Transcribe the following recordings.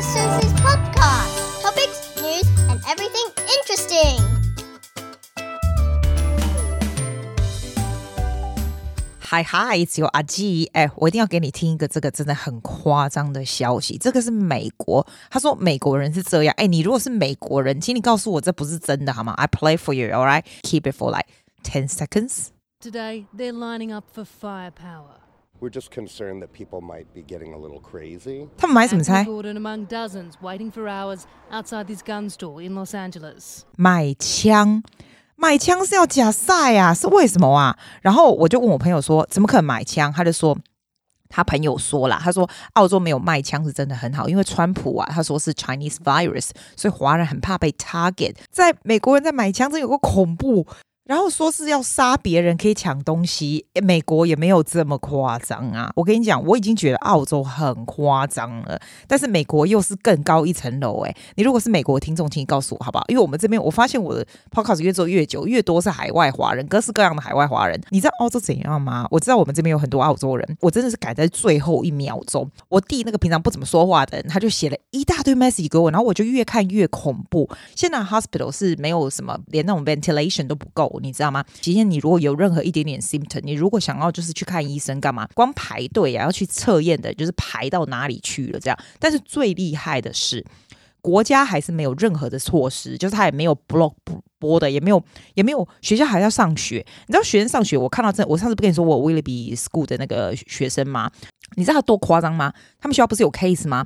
Sister Susie's podcast. Topics, news, and everything interesting. 嗨嗨，只有阿基哎，我一定要给你听一个这个真的很夸张的消息。这个是美国，他说美国人是这样。哎，你如果是美国人，请你告诉我这不是真的好吗？I play for you, all right? Keep it for like ten seconds. Today, they're lining up for firepower. We're just concerned that people might be getting a little crazy. 他们买什么猜？Gordon among dozens waiting for hours outside this gun store in Los Angeles. 买枪，买枪是要假赛啊？是为什么啊？然后我就问我朋友说，怎么可能买枪？他就说，他朋友说啦，他说澳洲没有卖枪是真的很好，因为川普啊，他说是 Chinese virus，所以华人很怕被 target。在美国人在买枪，这有个恐怖。然后说是要杀别人可以抢东西，美国也没有这么夸张啊！我跟你讲，我已经觉得澳洲很夸张了，但是美国又是更高一层楼诶，你如果是美国听众，请你告诉我好不好？因为我们这边我发现我的 podcast 越做越久，越多是海外华人，各式各样的海外华人。你知道澳洲怎样吗？我知道我们这边有很多澳洲人，我真的是赶在最后一秒钟。我弟那个平常不怎么说话的人，他就写了一大堆 message 给我，然后我就越看越恐怖。现在 hospital 是没有什么，连那种 ventilation 都不够。你知道吗？今天你如果有任何一点点 symptom，你如果想要就是去看医生干嘛？光排队啊，要去测验的，就是排到哪里去了这样。但是最厉害的是，国家还是没有任何的措施，就是他也没有 block 播的，也没有也没有学校还要上学。你知道学生上学，我看到这，我上次不跟你说我 Willaby School 的那个学生吗？你知道他多夸张吗？他们学校不是有 case 吗？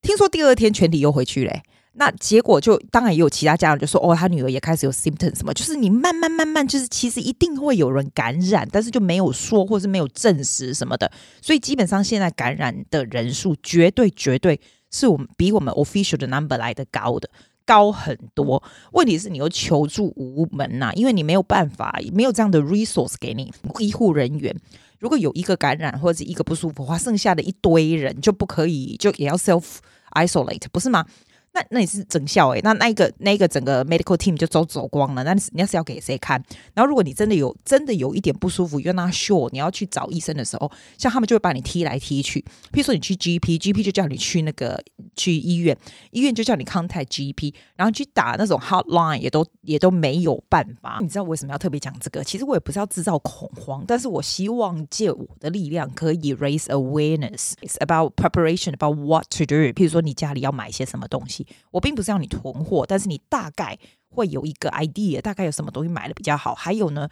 听说第二天全体又回去嘞。那结果就当然也有其他家长就说哦，他女儿也开始有 symptoms 什么，就是你慢慢慢慢就是其实一定会有人感染，但是就没有说或是没有证实什么的，所以基本上现在感染的人数绝对绝对是我们比我们 official 的 number 来的高的高很多。问题是你又求助无门呐、因为你没有办法，没有这样的 resource 给你医护人员。如果有一个感染或者是一个不舒服的话，剩下的一堆人就不可以就也要 self isolate 不是吗？那那也是整校诶、欸，那那一个那个整个 medical team 就都走光了。那你要是要给谁看？然后如果你真的有真的有一点不舒服，you're not sure，你要去找医生的时候，像他们就会把你踢来踢去。譬如说你去 GP，GP 就叫你去那个去医院，医院就叫你 contact GP，然后去打那种 hotline 也都也都没有办法。你知道为什么要特别讲这个？其实我也不是要制造恐慌，但是我希望借我的力量可以 raise awareness It's about preparation about what to do。譬如说你家里要买些什么东西。我并不是要你囤货，但是你大概会有一个 idea，大概有什么东西买的比较好。还有呢，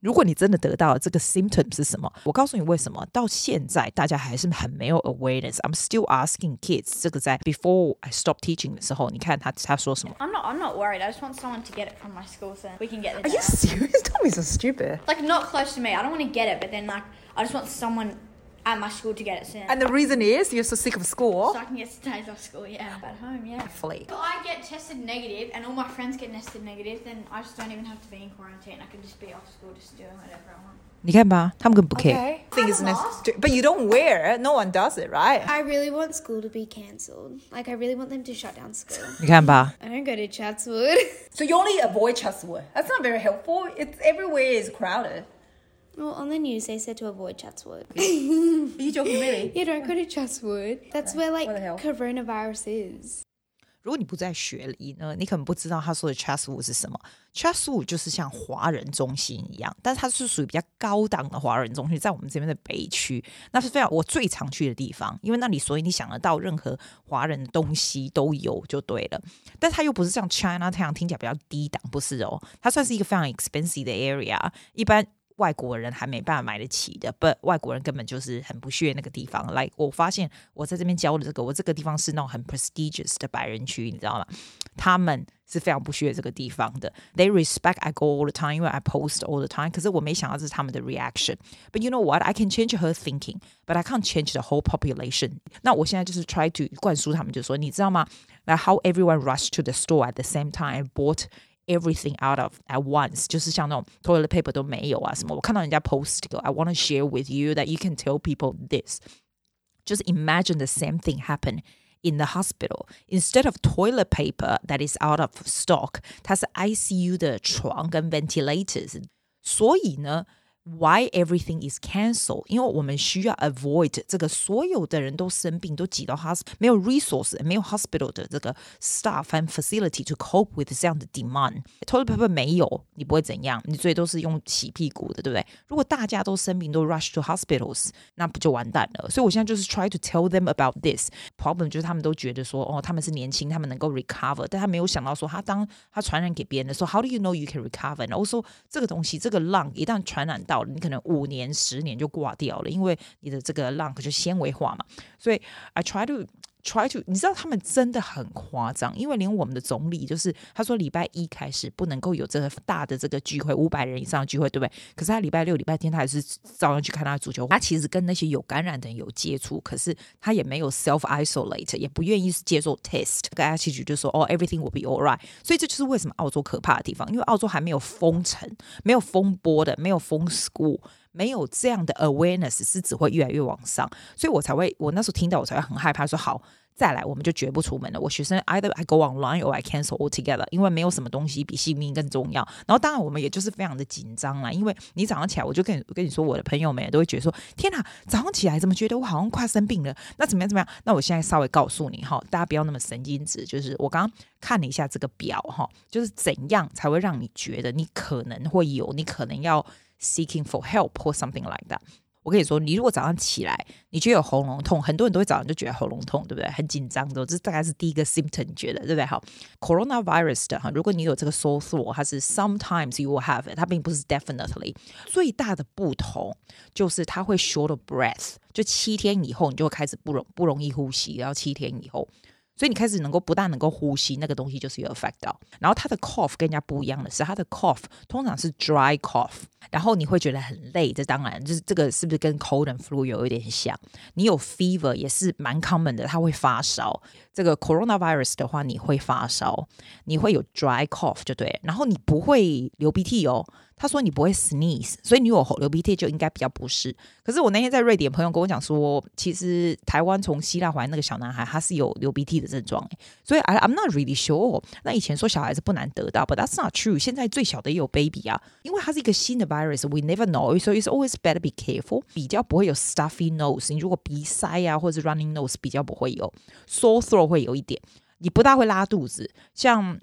如果你真的得到了这个 symptom 是什么，我告诉你为什么。到现在大家还是很没有 awareness。I'm still asking kids。这个在 before I stop teaching 的时候，你看他他说什么？I'm not. I'm not worried. I just want someone to get it from my school so we can get it. Are you serious? Be so stupid. Like not close to me. I don't want to get it, but then like I just want someone. At my school to get it soon. And the reason is you're so sick of school. So I can get days off school, yeah. At home, yeah. Hopefully. If I get tested negative and all my friends get tested negative, then I just don't even have to be in quarantine. I can just be off school, just doing whatever I want. 你看吧，他们根本不 care. Okay. Thing is I'm lost. But you don't wear. No one does it, right? I really want school to be cancelled. Like, I really want them to shut down school. 你看吧。 I don't go to Chatswood. So you only avoid Chatswood. That's not very helpful. It's everywhere is crowded. Well, on the news, they said to avoid Chatswood. Are you joking, really? You don't go to Chatswood. That's where, like, coronavirus is. 如果你不在雪梨呢，你可能不知道他说的 Chatswood 是什么。Chatswood 就是像华人中心一样，但是它是属于比较高档的华人中心，在我们这边的北区，那是非常我最常去的地方，因为那里所以你想得到任何华人的东西都有就对了。但它又不是像 Chinatown 听起来比较低档，不是哦，它算是一个非常 expensive 的 area，一般。外国人还没办法买得起的，不，外国人根本就是很不屑那个地方。来，我发现我在这边教的这个，我这个地方是那种很 prestigious 的白人区，你知道吗？他们是非常不屑这个地方的。They respect I go all the time，因为 I post all the time。可是我没想到这是他们的 reaction。But you know what? I can change her thinking, but I can't change the whole population。那我现在就是 try to 灌输他们，就说你知道吗？Like how everyone rushed to the store at the same time bought everything out of at once，就是像那种 toilet paper 都没有啊什么。我看到人家 post 这个，I want to share with you that you can tell people this。就是 imagine the same thing happen in the hospital. Instead of toilet paper that is out of stock，它是 ICU 的床跟 ventilators。所以呢 Why everything is cancelled？因为我们需要 avoid 这个所有的人都生病，都挤到 hospital，没有 resource，没有 hospital 的这个 staff and facility to cope with 这样的 demand。Toilet paper 没有，你不会怎样，你最多都是用洗屁股的，对不对？如果大家都生病，都 rush to hospitals，那不就完蛋了？所以我现在就是 try to tell them about this problem，就是他们都觉得说，哦，他们是年轻，他们能够 recover，但他没有想到说，他当他传染给别人的时候，how do you know you can recover？然后说这个东西，这个 lung 一旦传染到 你可能五年、十年就挂掉了，因为你的这个 lung 就纤维化嘛。所以 I try to try to，你知道他们真的很夸张，因为连我们的总理就是他说礼拜一开始不能够有这个大的这个聚会，五百人以上的聚会，对不对？可是他礼拜六、礼拜天他还是照样去看他的足球。他其实跟那些有感染的人有接触，可是他也没有 self isolate，也不愿意接受 test。跟 attitude 就说哦，everything will be alright。所以这就是为什么澳洲可怕的地方，因为澳洲还没有封城，没有风波的，没有封 school。没有这样的 awareness 是只会越来越往上，所以我才会，我那时候听到我才会很害怕，说好再来我们就绝不出门了。我学生 either I go online or I cancel altogether，因为没有什么东西比性命更重要。然后当然我们也就是非常的紧张啦，因为你早上起来，我就跟你跟你说，我的朋友们也都会觉得说，天哪，早上起来怎么觉得我好像快生病了？那怎么样怎么样？那我现在稍微告诉你哈，大家不要那么神经质，就是我刚刚看了一下这个表哈，就是怎样才会让你觉得你可能会有，你可能要。Seeking for help or something like that。我跟你说，你如果早上起来，你觉得有喉咙痛，很多人都会早上就觉得喉咙痛，对不对？很紧张的，这大概是第一个 symptom，觉得对不对？好，coronavirus 的哈，如果你有这个 sore throat，它是 sometimes you will have it，它并不是 definitely。最大的不同就是它会 short of breath，就七天以后你就会开始不容不容易呼吸，然后七天以后。所以你开始能够不但能够呼吸，那个东西就是有 effect 到。然后他的 cough 跟人家不一样的是，他的 cough 通常是 dry cough，然后你会觉得很累。这当然就是这个是不是跟 cold and flu 有一点像？你有 fever 也是蛮 common 的，他会发烧。这个 coronavirus 的话，你会发烧，你会有 dry cough 就对，然后你不会流鼻涕哦。他说你不会 sneeze，所以你有流鼻涕就应该比较不适。可是我那天在瑞典，朋友跟我讲说，其实台湾从希腊回来那个小男孩他是有流鼻涕的症状，所以 I I'm not really sure。那以前说小孩子不难得到，but that's not true。现在最小的也有 baby 啊，因为它是一个新的 virus，we never know，所以 it's always better be careful。比较不会有 stuffy nose，你如果鼻塞啊或者是 running nose 比较不会有，sore throat 会有一点，你不大会拉肚子，像。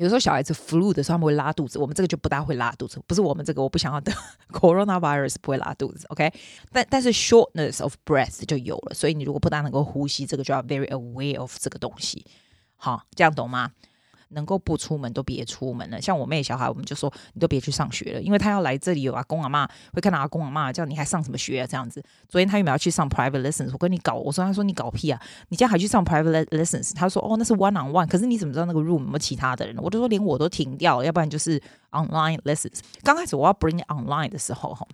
有时候小孩子 flu 的时候他们会拉肚子，我们这个就不大会拉肚子，不是我们这个我不想要的 coronavirus 不会拉肚子，OK？但但是 shortness of breath 就有了，所以你如果不大能够呼吸，这个就要 very aware of 这个东西，好，这样懂吗？能够不出门都别出门了。像我妹小孩，我们就说你都别去上学了，因为他要来这里有阿公阿妈，会看到阿公阿妈，叫你还上什么学啊？这样子。昨天他有没有去上 private lessons？我跟你搞，我说他说你搞屁啊！你家还去上 private lessons？他说哦，那是 one on one。可是你怎么知道那个 room 有没有其他的人？我就说连我都停掉了，要不然就是 online lessons。刚开始我要 bring online 的时候，哈，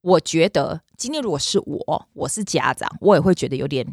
我觉得今天如果是我，我是家长，我也会觉得有点。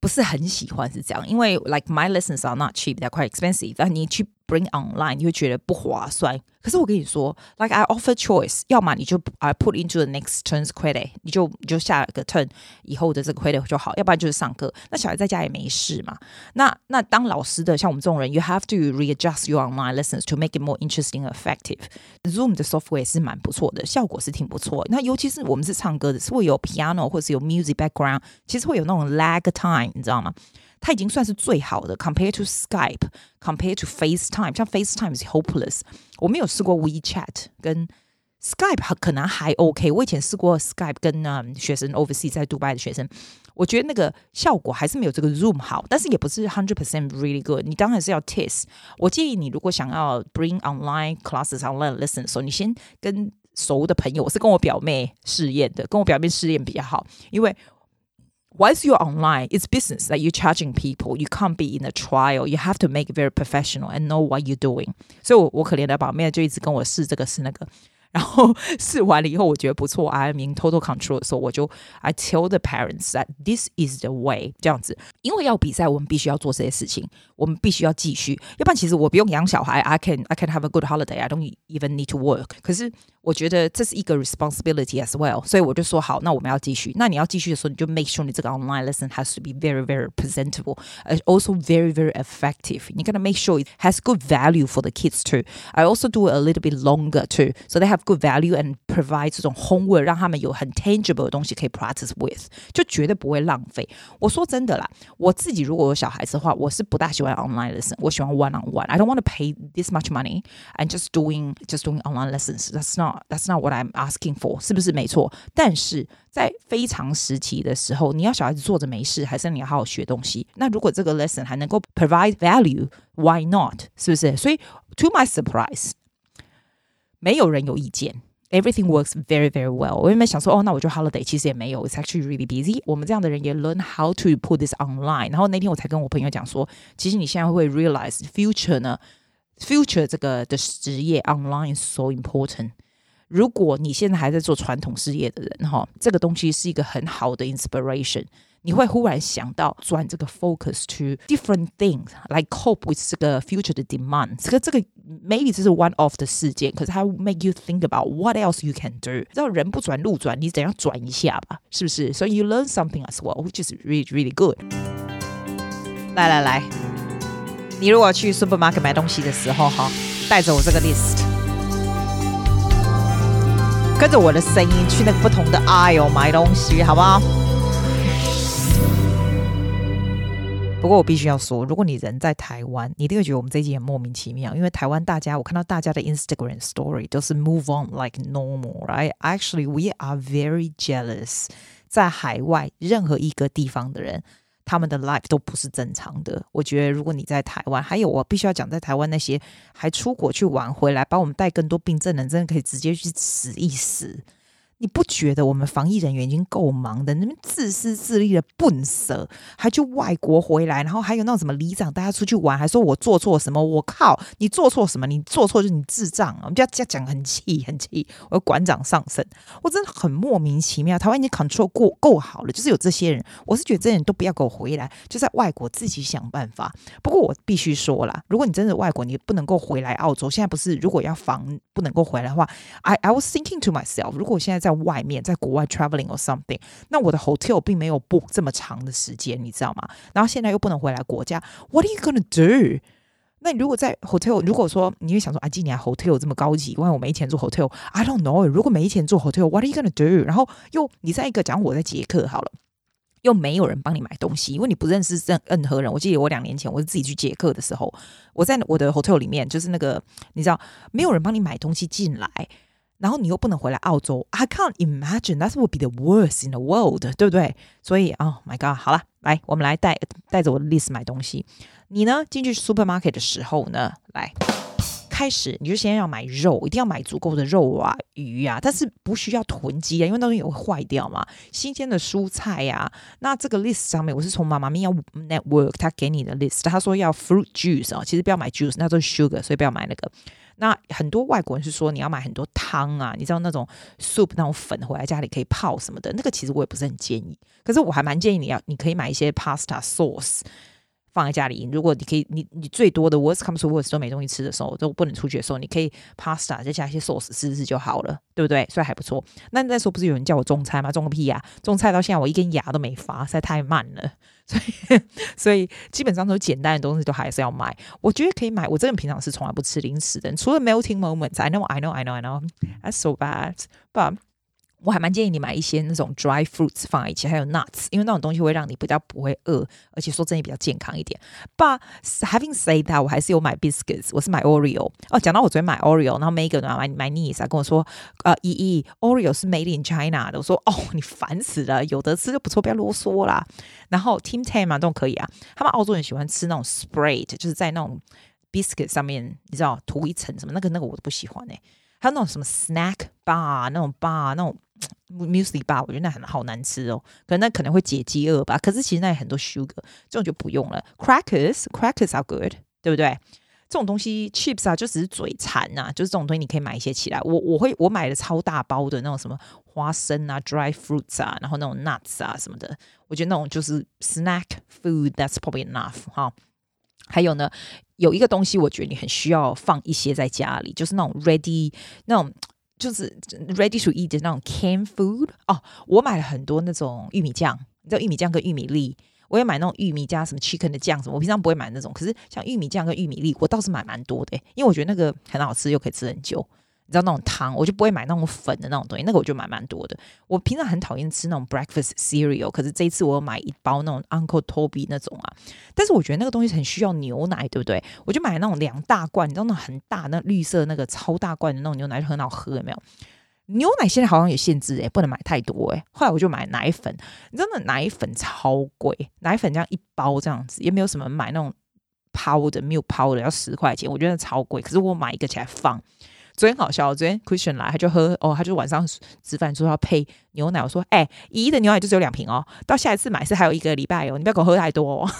不是很喜欢是这样，因为 like my lessons are not cheap, they're quite expensive。但你去 bring online，你会觉得不划算。可是我跟你说，like I offer choice，要么你就 I put into the next turn's credit，你就你就下个 turn 以后的这个 credit 就好，要不然就是上课。那小孩在家也没事嘛。那那当老师的，像我们这种人，you have to readjust your online lessons to make it more interesting and effective。Zoom 的 software 是蛮不错的，效果是挺不错。那尤其是我们是唱歌的，是会有 piano 或是有 music background，其实会有那种 lag time，你知道吗？ 它已经算是最好的，compared to Skype，compared to FaceTime，像 FaceTime 是 hopeless。我没有试过 WeChat 跟 Skype，可能还 OK。我以前试过 Skype 跟嗯学生 overseas 在杜拜的学生，我觉得那个效果还是没有这个 Zoom 好，但是也不是 hundred percent really good。你当然是要 test。我建议你如果想要 bring online classes online lessons，所以你先跟熟的朋友，我是跟我表妹试验的，跟我表妹试验比较好，因为。Once you're online, it's business that you're charging people. You can't be in a trial. You have to make it very professional and know what you're doing. 所以，我我可怜的表妹就一直跟我试这个试那个，然后试完了以后，我觉得不错，I'm in total control。所以我就 I tell the parents that this is the way 这样子，因为要比赛，我们必须要做这些事情，我们必须要继续，要不然其实我不用养小孩，I can I can have a good holiday. I don't even need to work. 可是。 我觉得这是一个 responsibility as well，所以我就说好，那我们要继续。那你要继续的时候，你就 make sure 你这个 online lesson has to be very very presentable, and also very very effective. 你 gotta make sure it has good value for the kids too. I also do it a little bit longer too, so they have good value and provide 这种 homework，让他们有很 tangible 的东西可以 practice with，就绝对不会浪费。我说真的啦，我自己如果有小孩子的话，我是不大喜欢 online lesson，我喜欢 one on one. I don't want to pay this much money and just doing just doing online lessons. That's not That's not what I'm asking for，是不是没错？但是在非常时期的时候，你要小孩子坐着没事，还是你要好好学东西？那如果这个 lesson 还能够 provide value，why not？是不是？所以，to my surprise，没有人有意见，everything works very very well。我原本想说，哦，那我就 holiday，其实也没有，it's actually really busy。我们这样的人也 learn how to put this online。然后那天我才跟我朋友讲说，其实你现在会 realize future 呢，future 这个的职业 online is so important。 如果你现在还在做传统事业的人，哈，这个东西是一个很好的 inspiration。你会忽然想到转这个 focus to different things 来 cope with 这个 future 的 demand。这个这个 maybe 这是 one off 的事件，可是它 make you think about what else you can do。知道人不转路转，你怎样转一下吧？是不是？所以 you learn something as well，which is really really good。来来来，你如果去 supermarket 买东西的时候，哈，带着我这个 list。跟着我的声音去那个不同的 aisle 买东西，好不好？不过我必须要说，如果你人在台湾，你一定会觉得我们这一集很莫名其妙，因为台湾大家，我看到大家的 Instagram story 都是 move on like normal，right? Actually, we are very jealous，在海外任何一个地方的人。他们的 life 都不是正常的。我觉得，如果你在台湾，还有我必须要讲，在台湾那些还出国去玩回来，把我们带更多病症的人，真的可以直接去死一死。你不觉得我们防疫人员已经够忙的？那边自私自利的笨蛇，还去外国回来，然后还有那种什么里长，大家出去玩，还说我做错什么？我靠，你做错什么？你做错就是你智障啊。我们就要这样讲，很气，很气。我馆长上身，我真的很莫名其妙。台湾已经 control 过够好了，就是有这些人，我是觉得这些人都不要给我回来，就在外国自己想办法。不过我必须说了，如果你真的外国，你不能够回来澳洲。现在不是，如果要防不能够回来的话，I I was thinking to myself，如果我现在在外面，在国外 traveling or something，那我的 hotel 并没有 book 这么长的时间，你知道吗？然后现在又不能回来国家，What are you gonna do？那你如果在 hotel，如果说你会想说，啊，今年 hotel 这么高级，万一我没钱住 hotel，I don't know。如果没钱住 hotel，What are you gonna do？然后又你在一个讲我在捷克好了，又没有人帮你买东西，因为你不认识任任何人。我记得我两年前我是自己去捷克的时候，我在我的 hotel 里面，就是那个你知道，没有人帮你买东西进来。然后你又不能回来澳洲，I can't imagine that would be the worst in the world，对不对？所以，Oh my God，好了，来，我们来带带着我的 list 买东西。你呢，进去 supermarket 的时候呢，来开始你就先要买肉，一定要买足够的肉啊、鱼啊，但是不需要囤积啊，因为那东西也会坏掉嘛。新鲜的蔬菜呀、啊，那这个 list 上面我是从妈妈咪呀 network 他给你的 list，他说要 fruit juice 啊，其实不要买 juice，那都是 sugar，所以不要买那个。那很多外国人是说你要买很多汤啊，你知道那种 soup 那种粉回来家里可以泡什么的，那个其实我也不是很建议。可是我还蛮建议你要，你可以买一些 pasta sauce 放在家里。如果你可以，你你最多的 worst comes to worst 都没东西吃的时候，都不能出去的时候，你可以 pasta 再加一些 sauce 试试就好了，对不对？所以还不错。那那时候不是有人叫我种菜吗？种个屁呀！种菜到现在我一根芽都没发，实在太慢了。所以，所以基本上都简单的东西都还是要买。我觉得可以买。我这个人平常是从来不吃零食的，除了 melting moments，I know, I know, I know, I know, that's so bad, but 我还蛮建议你买一些那种 dry fruits 放在一起，还有 nuts，因为那种东西会让你比较不会饿，而且说真的比较健康一点。But having said that，我还是有买 biscuits，我是买 Oreo。哦，讲到我昨天买 Oreo，然后 Megan 啊买买 niece 啊跟我说，呃，依依 Oreo 是 made in China 的。我说哦，你烦死了，有的吃就不错，不要啰嗦啦。然后 Tim Tam 啊都可以啊，他们澳洲人喜欢吃那种 spread，就是在那种 biscuit 上面，你知道涂一层什么那个那个我都不喜欢哎、还有那种什么 snack bar，那种 bar，那种 musli bar，我觉得那很好难吃哦。可能那可能会解饥饿吧。可是其实那有很多 sugar，这种就不用了。Crackers，crackers are good，对不对？这种东西 chips 啊，就只是嘴馋呐、就是这种东西你可以买一些起来。我我会我买了超大包的那种什么花生啊，dry fruits 啊，然后那种 nuts 啊什么的。我觉得那种就是 snack food，that's probably enough 哈。还有呢，有一个东西，我觉得你很需要放一些在家里，就是那种 ready 那种就是 ready to eat 的那种 canned food 哦，我买了很多那种玉米酱，你知道玉米酱跟玉米粒，我也买那种玉米加什么 chicken 的酱什么，我平常不会买那种，可是像玉米酱跟玉米粒，我倒是买蛮多的，因为我觉得那个很好吃，又可以吃很久。你知道那种汤，我就不会买那种粉的那种东西，那个我就买蛮多的。我平常很讨厌吃那种 breakfast cereal，可是这一次我有买一包那种 Uncle Toby 那种啊。但是我觉得那个东西很需要牛奶，对不对？我就买那种两大罐，你知道那很大那绿色那个超大罐的那种牛奶就很好喝，有没有？牛奶现在好像有限制诶，不能买太多诶。后来我就买奶粉，你知道那奶粉超贵，奶粉这样一包这样子，也没有什么买那种泡的，没有泡的要十块钱，我觉得超贵。可是我买一个起来放。昨天好笑，昨天 Christian 来，他就喝哦，他就晚上吃饭说要配牛奶。我说，哎、欸，姨的牛奶就只有两瓶哦，到下一次买是还有一个礼拜哦，你不要给我喝太多哦。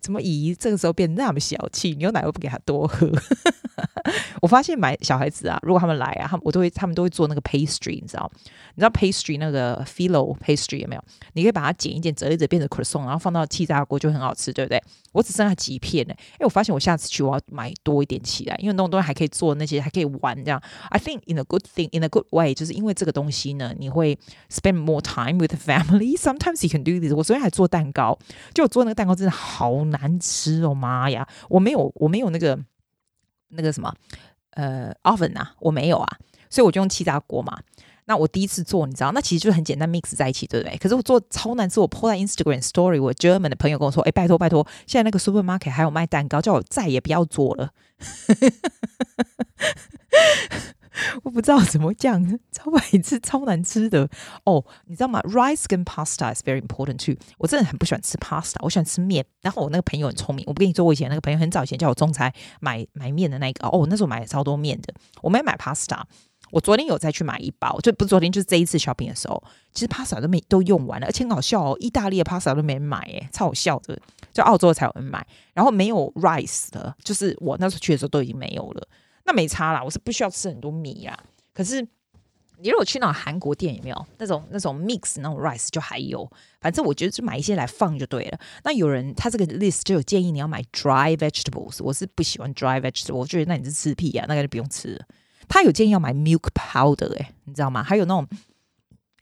怎么姨姨这个时候变那么小气？牛奶又不给他多喝。我发现买小孩子啊，如果他们来啊，他们我都会，他们都会做那个 pastry，你知道？你知道 pastry 那个 filo pastry 有没有？你可以把它剪一剪，折一折，变成 croissant，然后放到气炸锅就很好吃，对不对？我只剩下几片呢。哎，我发现我下次去我要买多一点起来，因为那种东西还可以做那些，还可以玩这样。I think in a good thing, in a good way，就是因为这个东西呢，你会 spend more time with family. Sometimes you can do this。我昨天还做蛋糕，就我做那个蛋糕真的好难吃哦，妈呀！我没有，我没有那个。那个什么，呃，oven 啊，我没有啊，所以我就用气炸锅嘛。那我第一次做，你知道，那其实就是很简单，mix 在一起，对不对？可是我做超难吃，我 po 在 Instagram story，我 German 的朋友跟我说，哎，拜托拜托，现在那个 supermarket 还有卖蛋糕，叫我再也不要做了。不知道怎么讲，超白痴，超难吃的哦。你知道吗？Rice 跟 pasta is very important too。我真的很不喜欢吃 pasta，我喜欢吃面。然后我那个朋友很聪明，我不跟你说，我以前那个朋友很早以前叫我中餐买买面的那个哦，那时候买了超多面的。我没买 pasta，我昨天有再去买一包，就不昨天，就是这一次 shopping 的时候，其实 pasta 都没都用完了，而且很好笑哦，意大利的 pasta 都没人买，哎，超好笑的，就澳洲才有人买。然后没有 rice 的，就是我那时候去的时候都已经没有了。那没差啦，我是不需要吃很多米啦。可是你如果去那种韩国店，有没有那种那种 mix 那种 rice 就还有。反正我觉得就买一些来放就对了。那有人他这个 list 就有建议你要买 dry vegetables，我是不喜欢 dry vegetables，我觉得那你是吃屁啊，那个就不用吃。他有建议要买 milk powder，诶、你知道吗？还有那种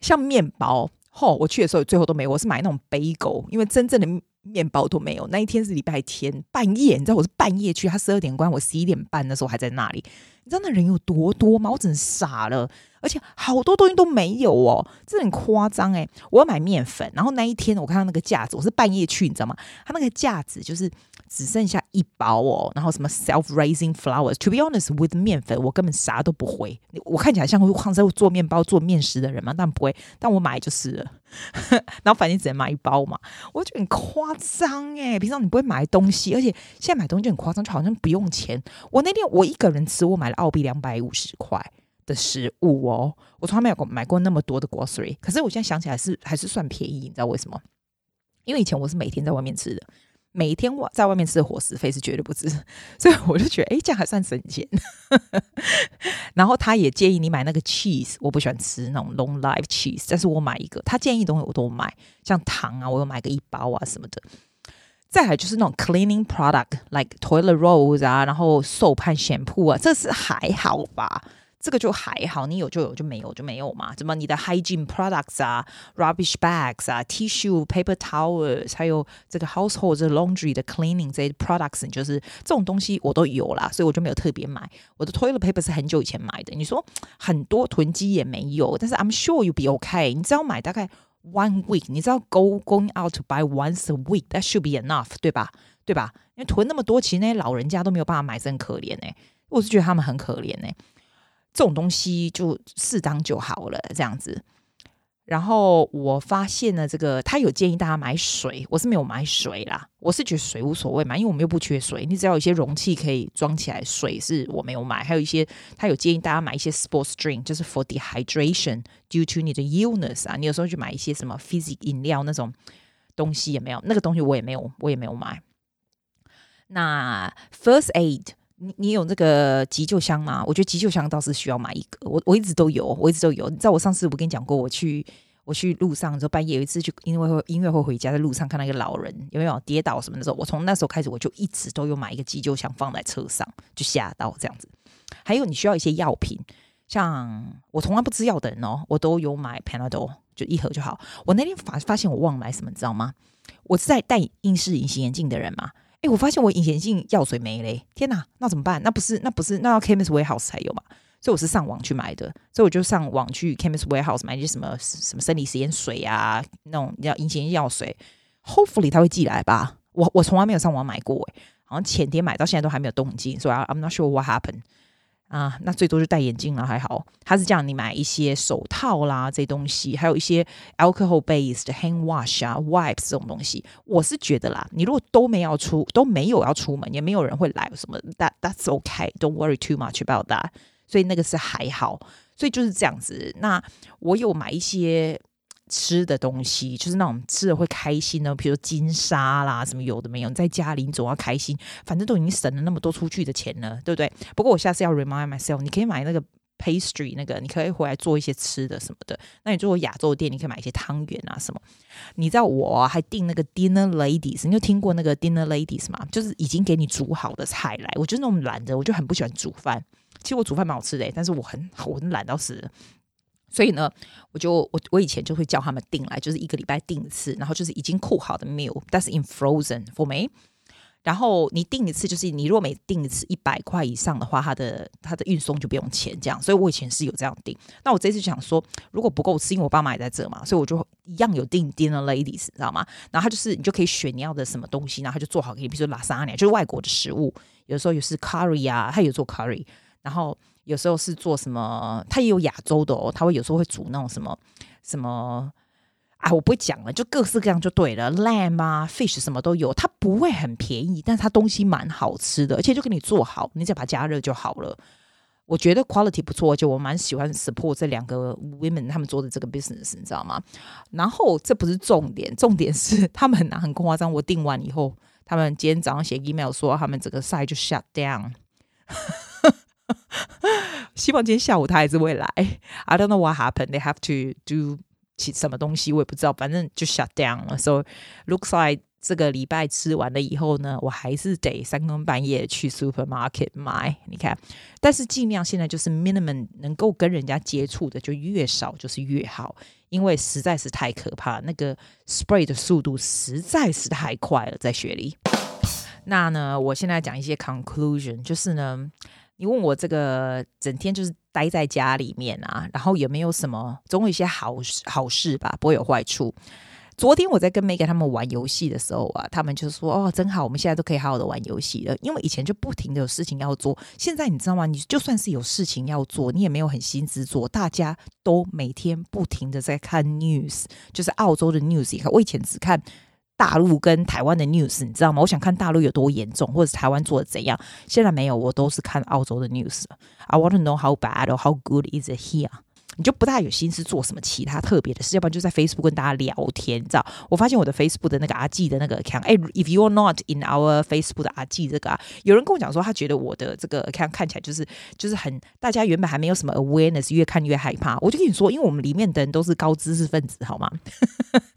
像面包，吼，我去的时候最后都没，我是买那种 bagel，因为真正的面包都没有。那一天是礼拜天半夜，你知道我是半夜去，他十二点关，我十一点半的时候还在那里。你知道那人有多多吗？我真傻了，而且好多东西都没有哦，这很夸张诶，我要买面粉，然后那一天我看到那个架子，我是半夜去，你知道吗？他那个架子就是只剩下一包哦，然后什么 self-raising flours。To be honest with 面粉，我根本啥都不会。我看起来像会在做面包、做面食的人吗？但不会，但我买就是了。然后反正只能买一包嘛，我觉得很夸张诶，平常你不会买东西，而且现在买东西就很夸张，就好像不用钱。我那天我一个人吃，我买了澳币两百五十块的食物哦，我从来没有买过那么多的 grocery。可是我现在想起来是还是算便宜，你知道为什么？因为以前我是每天在外面吃的。每天我在外面吃的伙食费是绝对不值，所以我就觉得，哎，这样还算省钱。然后他也建议你买那个 cheese，我不喜欢吃那种 long life cheese，但是我买一个，他建议的东西我都买，像糖啊，我有买个一包啊什么的。再来就是那种 cleaning product，like toilet rolls 啊，然后 soap 和 shampoo 啊，这是还好吧。这个就还好，你有就有，就没有就没有嘛。怎么你的 hygiene products 啊，rubbish bags 啊，tissue paper towels，还有这个 household 这 laundry 的 cleaning 这些 products，就是这种东西我都有啦，所以我就没有特别买。我的 toilet paper 是很久以前买的，你说很多囤积也没有，但是 I'm sure you'll be okay。你只要买大概 one week，你知道 go going out to buy once a week，that should be enough，对吧？对吧？因为囤那么多，其实那些老人家都没有办法买，真可怜哎、欸。我是觉得他们很可怜哎、欸。这种东西就适当就好了，这样子。然后我发现了这个，他有建议大家买水，我是没有买水啦。我是觉得水无所谓嘛，因为我们又不缺水，你只要有一些容器可以装起来，水是我没有买。还有一些他有建议大家买一些 sports drink，就是 for dehydration due to 你的 illness 啊。你有时候去买一些什么 fizzy 饮料那种东西也没有，那个东西我也没有，我也没有买。那 first aid。你你有那个急救箱吗？我觉得急救箱倒是需要买一个。我我一直都有，我一直都有。你知道我上次我跟你讲过，我去我去路上的时候，半夜有一次去音乐会音乐会回家，在路上看到一个老人有没有跌倒什么的时候，我从那时候开始我就一直都有买一个急救箱放在车上，就吓到这样子。还有你需要一些药品，像我从来不吃药的人哦，我都有买 Panadol，就一盒就好。我那天发发现我忘买什么，你知道吗？我是在戴硬式隐形眼镜的人嘛。哎，我发现我隐形眼镜药水没嘞！天哪，那怎么办？那不是那不是那要 Chemist Warehouse 才有嘛？所以我是上网去买的，所以我就上网去 Chemist Warehouse 买一些什么什么生理实验水啊，那种叫隐形药水。Hopefully 他会寄来吧？我我从来没有上网买过诶，好像前天买到现在都还没有动静，所以 I'm not sure what happened。啊，那最多就戴眼镜了，还好。他是这样，你买一些手套啦，这些东西，还有一些 alcohol based hand wash 啊，wipes 这种东西。我是觉得啦，你如果都没有出，都没有要出门，也没有人会来什么，that that's okay. Don't worry too much about that。所以那个是还好，所以就是这样子。那我有买一些。吃的东西就是那种吃的会开心的，比如金沙啦，什么有的没有。你在家里你总要开心，反正都已经省了那么多出去的钱了，对不对？不过我下次要 remind myself，你可以买那个 pastry，那个你可以回来做一些吃的什么的。那你做亚洲店，你可以买一些汤圆啊什么。你知道我还订那个 dinner ladies，你有听过那个 dinner ladies 吗？就是已经给你煮好的菜来。我就那种懒的，我就很不喜欢煮饭。其实我煮饭蛮好吃的，但是我很我很懒到死。所以呢，我就我我以前就会叫他们订来，就是一个礼拜订一次，然后就是已经酷好的 meal，但是 in frozen for me。然后你订一次，就是你如果每订一次一百块以上的话，它的它的运送就不用钱，这样。所以我以前是有这样订。那我这次就想说，如果不够吃，因为我爸妈也在这嘛，所以我就一样有订 dinner ladies，知道吗？然后他就是你就可以选你要的什么东西，然后他就做好给你，比如说拉萨尼亚，就是外国的食物，有时候也是 curry 啊，他有做 curry，然后。有时候是做什么，他也有亚洲的哦，他会有时候会煮那种什么什么啊，我不会讲了，就各式各样就对了，lamb 啊，fish 什么都有，它不会很便宜，但是它东西蛮好吃的，而且就给你做好，你再把它加热就好了。我觉得 quality 不错，就我蛮喜欢 support 这两个 women 他们做的这个 business，你知道吗？然后这不是重点，重点是他们很难很夸张，我订完以后，他们今天早上写 email 说他们整个 site 就 shut down。希望今天下午他还是会来。I don't know what happened. They have to do 什么东西，我也不知道。反正就 shut down 了。So looks like 这个礼拜吃完了以后呢，我还是得三更半夜去 supermarket 买。你看，但是尽量现在就是 minimum 能够跟人家接触的就越少就是越好，因为实在是太可怕，那个 spray 的速度实在是太快了，在雪梨。那呢，我现在讲一些 conclusion，就是呢。你问我这个整天就是待在家里面啊，然后有没有什么总有一些好事好事吧，不会有坏处。昨天我在跟 Megan 他们玩游戏的时候啊，他们就说：“哦，真好，我们现在都可以好好的玩游戏了。”因为以前就不停的有事情要做，现在你知道吗？你就算是有事情要做，你也没有很心思做。大家都每天不停的在看 news，就是澳洲的 news。我以前只看。大陆跟台湾的 news，你知道吗？我想看大陆有多严重，或者台湾做的怎样。现在没有，我都是看澳洲的 news。I want to know how bad or how good is it here. 你就不大有心思做什么其他特别的事，要不然就在 Facebook 跟大家聊天，你知道？我发现我的 Facebook 的那个阿季的那个 account，哎，if you're not in our Facebook 的阿季这个啊，有人跟我讲说，他觉得我的这个 account 看起来就是就是很，大家原本还没有什么 awareness，越看越害怕。我就跟你说，因为我们里面的人都是高知识分子，好吗？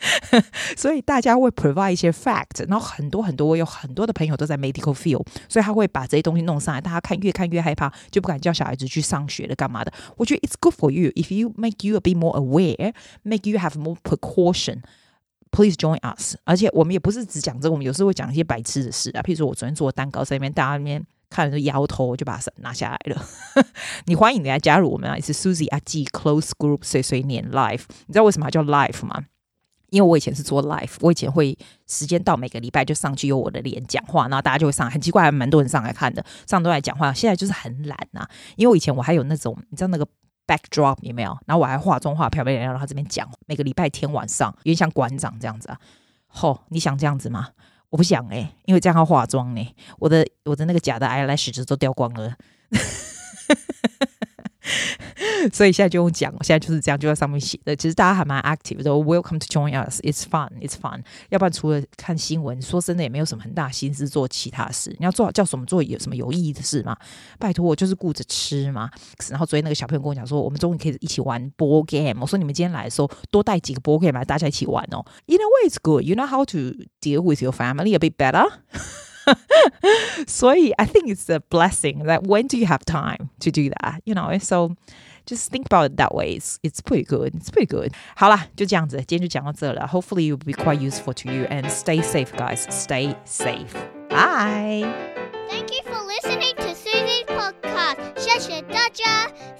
所以大家会 provide 一些 fact，然后很多很多，我有很多的朋友都在 medical field，所以他会把这些东西弄上来，大家看越看越害怕，就不敢叫小孩子去上学了，干嘛的？我觉得 it's good for you if you make you a bit more aware, make you have more precaution. Please join us. 而且我们也不是只讲这个，我们有时候会讲一些白痴的事啊。譬如说我昨天做蛋糕在那边，大家那边看了就摇头，就把它拿下来了。你欢迎你来加入我们啊！是 Susie 阿 G Close Group 碎碎念 Live。你知道为什么它叫 Live 吗？因为我以前是做 live，我以前会时间到每个礼拜就上去有我的脸讲话，然后大家就会上来，很奇怪，还蛮多人上来看的，上都来讲话。现在就是很懒、啊，因为我以前我还有那种，你知道那个 backdrop 有没有？然后我还化妆化漂漂亮亮，然后这边讲，每个礼拜天晚上，有点像馆长这样子啊。吼、你想这样子吗？我不想诶、因为这样要化妆呢、我的我的那个假的 eyelashes 都掉光了。所以现在就用讲，现在就是这样，就在上面写的。其实大家还蛮 active 的，Welcome to join us. It's fun, it's fun. 要不然除了看新闻，说真的也没有什么很大心思做其他事。你要做叫什么做有什么有意义的事吗？拜托，我就是顾着吃嘛。然后昨天那个小朋友跟我讲说，我们终于可以一起玩 board game。我说你们今天来的时候多带几个 board game 来，大家一起玩哦。In a way, it's good. You know how to deal with your family a bit better. 所以 I think it's a blessing that when do you have time to do that? You know, so Just think about it that way. It's it's pretty good. It's pretty good. 好啦，就这样子，今天就讲到这了。Hopefully it will be quite useful to you and stay safe, guys. Stay safe. Bye. Thank you for listening to Susie's podcast. 谢谢大家. See you next